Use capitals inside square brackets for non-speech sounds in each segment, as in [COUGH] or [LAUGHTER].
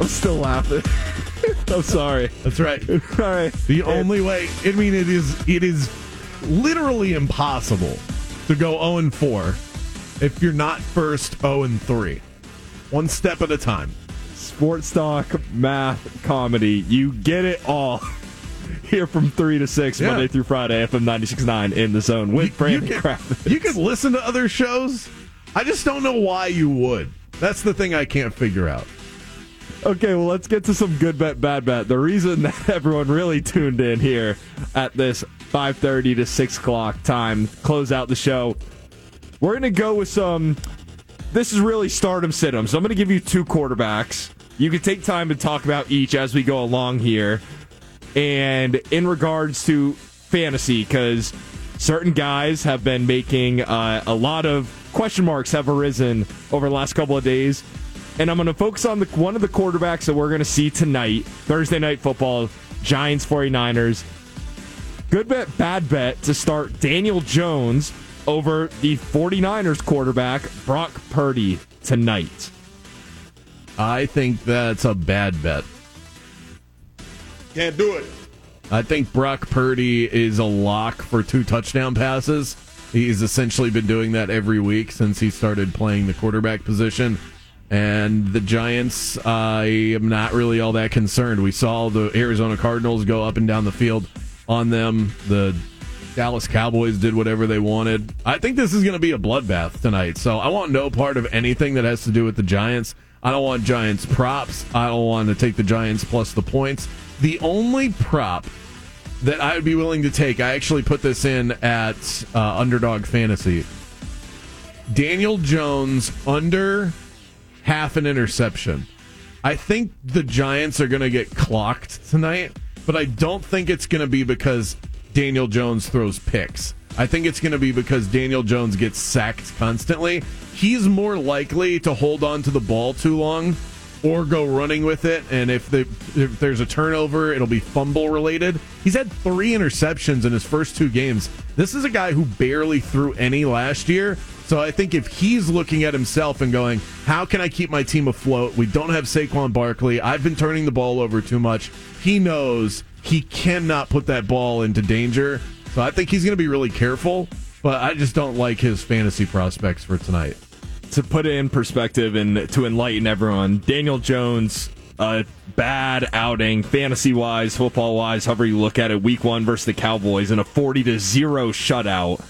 I'm still laughing. [LAUGHS] I'm sorry. That's right. [LAUGHS] All right. The only way, I mean, it is it is literally impossible to go 0 and 4 if you're not first 0 and 3. One step at a time. Sports talk, math, comedy. You get it all. [LAUGHS] Here from 3 to 6, Yeah. Monday through Friday, FM 96.9 in the zone with Brandon you can, you can listen to other shows. I just don't know why you would. That's the thing I can't figure out. Okay, well, let's get to some good bet, bad bet. The reason [LAUGHS] that everyone really tuned in here at this 5.30 to 6 o'clock time, close out the show, we're going to go with some, this is really start 'em sit 'em. So I'm going to give you two quarterbacks. You can take time to talk about each as we go along here. And in regards to fantasy, because certain guys have been making uh, a lot of question marks have arisen over the last couple of days. And I'm going to focus on the one of the quarterbacks that we're going to see tonight, Thursday night football, Giants 49ers. Good bet, bad bet to start Daniel Jones over the 49ers quarterback, Brock Purdy, tonight. I think that's a bad bet. Can't do it. I think Brock Purdy is a lock for two touchdown passes. He's essentially been doing that every week since he started playing the quarterback position. And the Giants, I am not really all that concerned. We saw the Arizona Cardinals go up and down the field on them. The Dallas Cowboys did whatever they wanted. I think this is going to be a bloodbath tonight. So I want no part of anything that has to do with the Giants. I don't want Giants props. I don't want to take the Giants plus the points. The only prop that I would be willing to take, I actually put this in at uh, Underdog Fantasy. Daniel Jones under half an interception. I think the Giants are going to get clocked tonight, but I don't think it's going to be because Daniel Jones throws picks. I think it's going to be because Daniel Jones gets sacked constantly. He's more likely to hold on to the ball too long or go running with it. And if, if there's a turnover, it'll be fumble related. He's had three interceptions in his first two games. This is a guy who barely threw any last year. So I think if he's looking at himself and going, how can I keep my team afloat? We don't have Saquon Barkley. I've been turning the ball over too much. He knows he cannot put that ball into danger. So I think he's going to be really careful. But I just don't like his fantasy prospects for tonight. to put it in perspective and to enlighten everyone, Daniel Jones, a bad outing, fantasy wise, football wise, however you look at it, week one versus the Cowboys in a 40 to 0 shutout.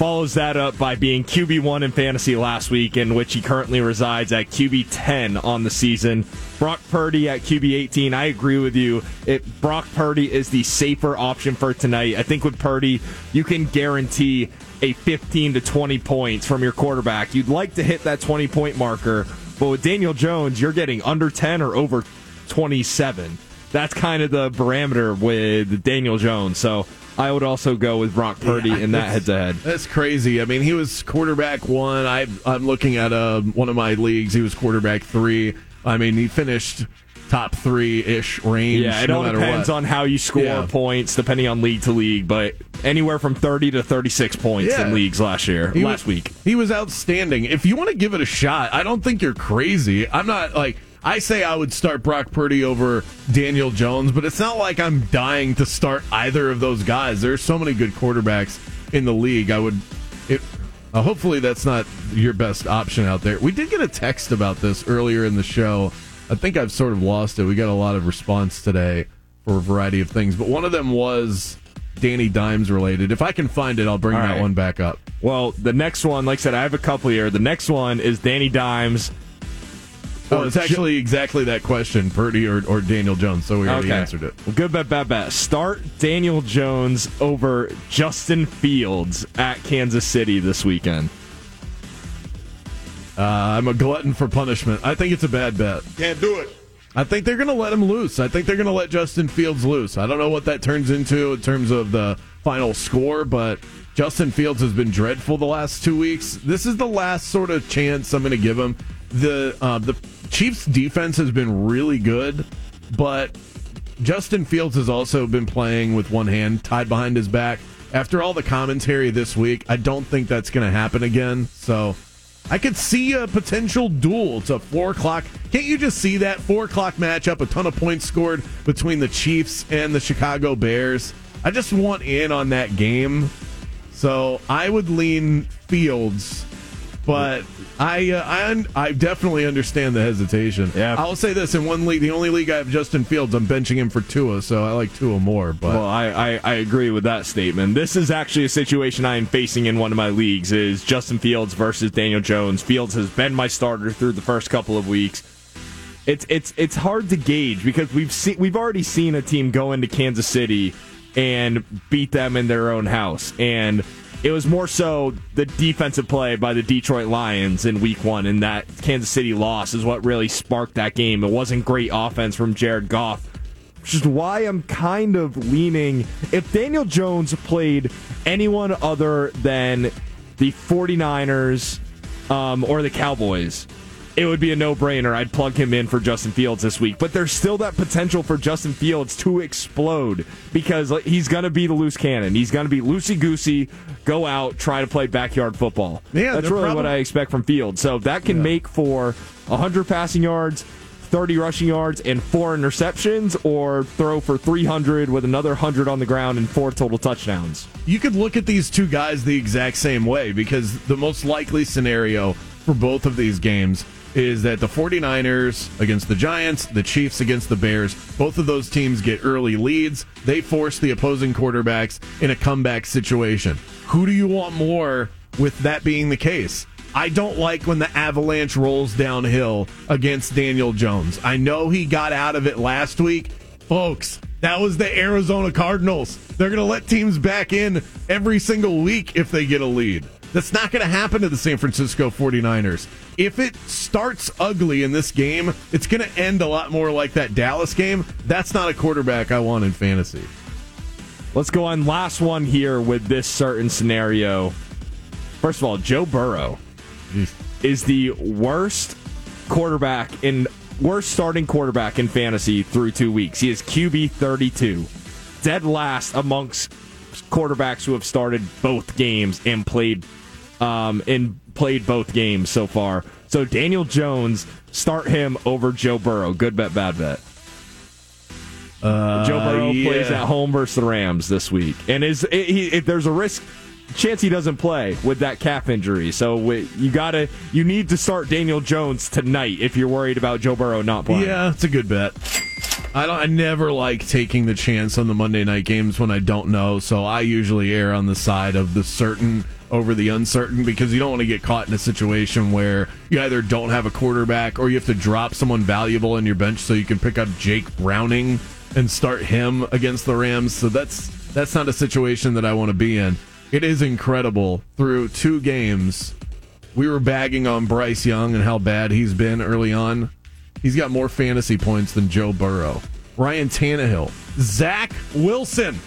Follows that up by being QB1 in fantasy last week, in which he currently resides at QB 10 on the season. Brock Purdy at QB 18. I agree with you. It, Brock Purdy is the safer option for tonight. I think with Purdy, you can guarantee a 15 to 20 points from your quarterback. You'd like to hit that 20 point marker, but with Daniel Jones, you're getting under 10 or over 27. That's kind of the parameter with Daniel Jones. So I would also go with Brock Purdy Yeah, in that head to head. That's crazy. I mean, he was quarterback one. I, I'm looking at uh, one of my leagues. He was quarterback three. I mean, he finished top three ish range. Yeah, it no all depends what. on how you score Yeah. points, depending on league to league. But anywhere from 30 to 36 points Yeah. in leagues last year, He last was- week. He was outstanding. If you want to give it a shot, I don't think you're crazy. I'm not like I say I would start Brock Purdy over Daniel Jones, but it's not like I'm dying to start either of those guys. There's so many good quarterbacks in the league. I would it uh, hopefully that's not your best option out there. We did get a text about this earlier in the show. I think I've sort of lost it. We got a lot of response today for a variety of things, but one of them was Danny Dimes related. If I can find it, I'll bring All that right. one back up. Well, the next one, like I said, I have a couple here. The next one is Danny Dimes. Oh, it's actually exactly that question, Purdy or, or Daniel Jones. So we already answered it. Well, good bet, bad bet. Start Daniel Jones over Justin Fields at Kansas City this weekend. Uh, I'm a glutton for punishment. I think it's a bad bet. Can't do it. I think they're going to let him loose. I think they're going to let Justin Fields loose. I don't know what that turns into in terms of the final score, but Justin Fields has been dreadful the last two weeks. This is the last sort of chance I'm going to give him. The uh, the Chiefs' defense has been really good, but Justin Fields has also been playing with one hand tied behind his back. After all the commentary this week, I don't think that's going to happen again. So I could see a potential duel. It's a four o'clock. Can't you just see that four o'clock matchup? A ton of points scored between the Chiefs and the Chicago Bears. I just want in on that game. So I would lean Fields, but I uh, I un- I definitely understand the hesitation. Yeah. I'll say this: in one league, the only league I have Justin Fields, I'm benching him for Tua, so I like Tua more. But Well, I, I, I agree with that statement. This is actually a situation I am facing in one of my leagues is Justin Fields versus Daniel Jones. Fields has been my starter through the first couple of weeks. It's it's it's hard to gauge because we've seen we've already seen a team go into Kansas City and beat them in their own house. And it was more so the defensive play by the Detroit Lions in week one, and that Kansas City loss is what really sparked that game. It wasn't great offense from Jared Goff which is why I'm kind of leaning. If Daniel Jones played anyone other than the 49ers um, or the Cowboys, it would be a no brainer. I'd plug him in for Justin Fields this week. But there's still that potential for Justin Fields to explode because he's going to be the loose cannon. He's going to be loosey goosey, go out, try to play backyard football. Yeah, That's really probably- what I expect from Fields. So that can make for 100 passing yards. 30 rushing yards and four interceptions, or throw for 300 with another 100 on the ground and four total touchdowns. you could look at these two guys the exact same way because the most likely scenario for both of these games is that the 49ers against the Giants, the Chiefs against the Bears, both of those teams get early leads. They force the opposing quarterbacks in a comeback situation. Who do you want more with that being the case? I don't like when the avalanche rolls downhill against Daniel Jones. I know he got out of it last week. Folks, that was the Arizona Cardinals. They're going to let teams back in every single week if they get a lead. That's not going to happen to the San Francisco 49ers. If it starts ugly in this game, it's going to end a lot more like that Dallas game. That's not a quarterback I want in fantasy. Let's go on last one here with this certain scenario. First of all, Joe Burrow is the worst quarterback in worst starting quarterback in fantasy through two weeks. He is QB 32, dead last amongst quarterbacks who have started both games and played um, and played both games so far. So Daniel Jones, start him over Joe Burrow. Good bet, bad bet. Joe Burrow yeah. plays at home versus the Rams this week, and is it, he, it, there's a risk chance he doesn't play with that calf injury. So you gotta you need to start Daniel Jones tonight if you're worried about Joe Burrow not playing. Yeah, it's a good bet. I don't. I never like taking the chance on the Monday night games when I don't know. So I usually err on the side of the certain over the uncertain because you don't want to get caught in a situation where you either don't have a quarterback or you have to drop someone valuable in your bench so you can pick up Jake Browning and start him against the Rams. So that's that's not a situation that I want to be in. It is incredible through two games. We were bagging on Bryce Young and how bad he's been early on. He's got more fantasy points than Joe Burrow. Ryan Tannehill. Zach Wilson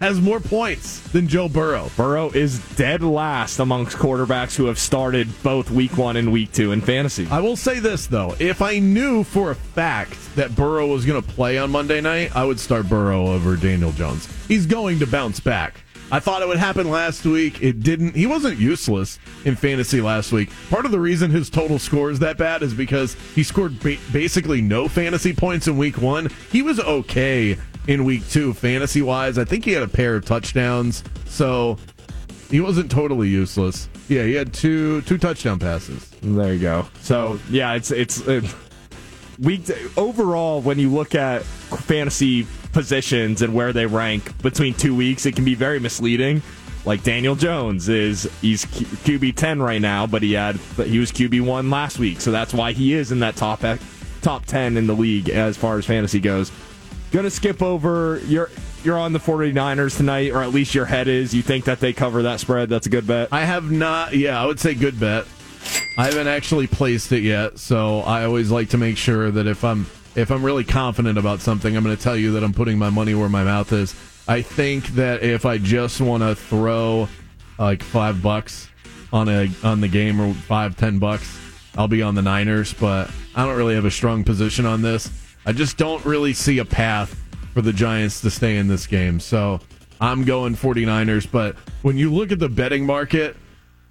has more points than Joe Burrow. Burrow is dead last amongst quarterbacks who have started both week one and week two in fantasy. I will say this, though. If I knew for a fact that Burrow was going to play on Monday night, I would start Burrow over Daniel Jones. He's going to bounce back. I thought it would happen last week. It didn't. He wasn't useless in fantasy last week. Part of the reason his total score is that bad is because he scored ba- basically no fantasy points in week one. He was okay in week two, fantasy wise. I think he had a pair of touchdowns. So he wasn't totally useless. Yeah, he had two two touchdown passes. There you go. So yeah, it's it's uh, week overall when you look at fantasy positions and where they rank between two weeks, it can be very misleading. Like Daniel Jones is he's QB ten right now, but he had but he was QB one last week, so that's why he is in that top top ten in the league as far as fantasy goes. Gonna skip over you're you're on the 49ers tonight, or at least your head is. You think that they cover that spread? That's a good bet. I have not. Yeah, I would say good bet. I haven't actually placed it yet, so I always like to make sure that if I'm if I'm really confident about something, I'm going to tell you that I'm putting my money where my mouth is. I think that if I just want to throw like five bucks on a on the game or five ten bucks, I'll be on the Niners. But I don't really have a strong position on this. I just don't really see a path for the Giants to stay in this game. So I'm going 49ers. But when you look at the betting market,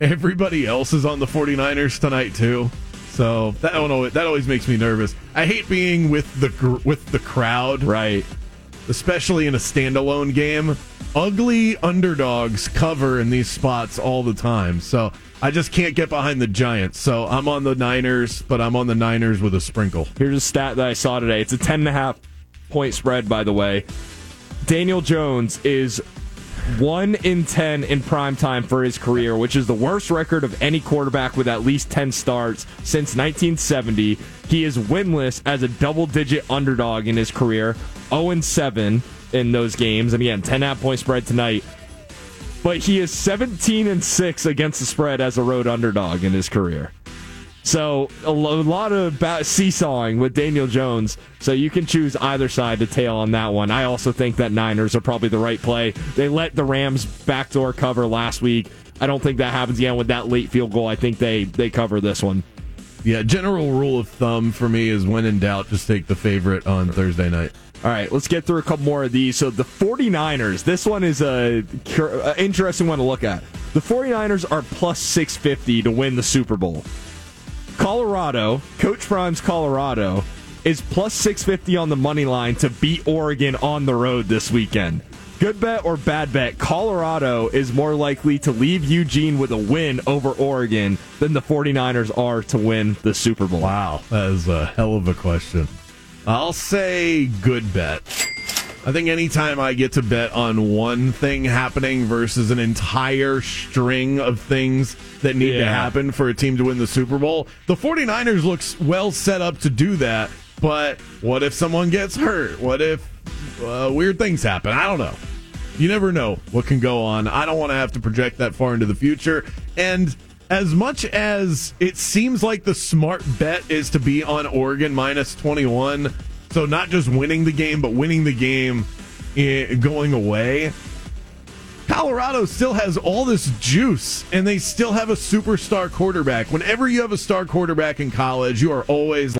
everybody else is on the 49ers tonight too. So that oh, don't know that always makes me nervous. I hate being with the gr- with the crowd, Right. especially in a standalone game. Ugly underdogs cover in these spots all the time. So I just can't get behind the Giants. So I'm on the Niners, but I'm on the Niners with a sprinkle. Here's a stat that I saw today. It's a 10.5 point spread, by the way. Daniel Jones is 1 in 10 in prime time for his career, which is the worst record of any quarterback with at least 10 starts since 1970. He is winless as a double digit underdog in his career, 0 7 in those games. And again, 10.5 point spread tonight. But he is 17 and 6 against the spread as a road underdog in his career. So a lot of ba- seesawing with Daniel Jones. So you can choose either side to tail on that one. I also think that Niners are probably the right play. They let the Rams backdoor cover last week. I don't think that happens again with that late field goal. I think they they cover this one. Yeah, general rule of thumb for me is when in doubt, just take the favorite on Thursday night. All right, let's get through a couple more of these. So the 49ers, this one is a uh, interesting one to look at. The 49ers are plus 650 to win the Super Bowl. Colorado, Coach Prime's Colorado, is plus 650 on the money line to beat Oregon on the road this weekend. Good bet or bad bet, Colorado is more likely to leave Eugene with a win over Oregon than the 49ers are to win the Super Bowl. Wow, that is a hell of a question. I'll say good bet. I think anytime I get to bet on one thing happening versus an entire string of things that need to happen for a team to win the Super Bowl, the 49ers looks well set up to do that. But what if someone gets hurt? What if uh, weird things happen? I don't know. You never know what can go on. I don't want to have to project that far into the future. And as much as it seems like the smart bet is to be on Oregon minus 21, so not just winning the game, but winning the game eh, going away. Colorado still has all this juice and they still have a superstar quarterback. Whenever you have a star quarterback in college, you are always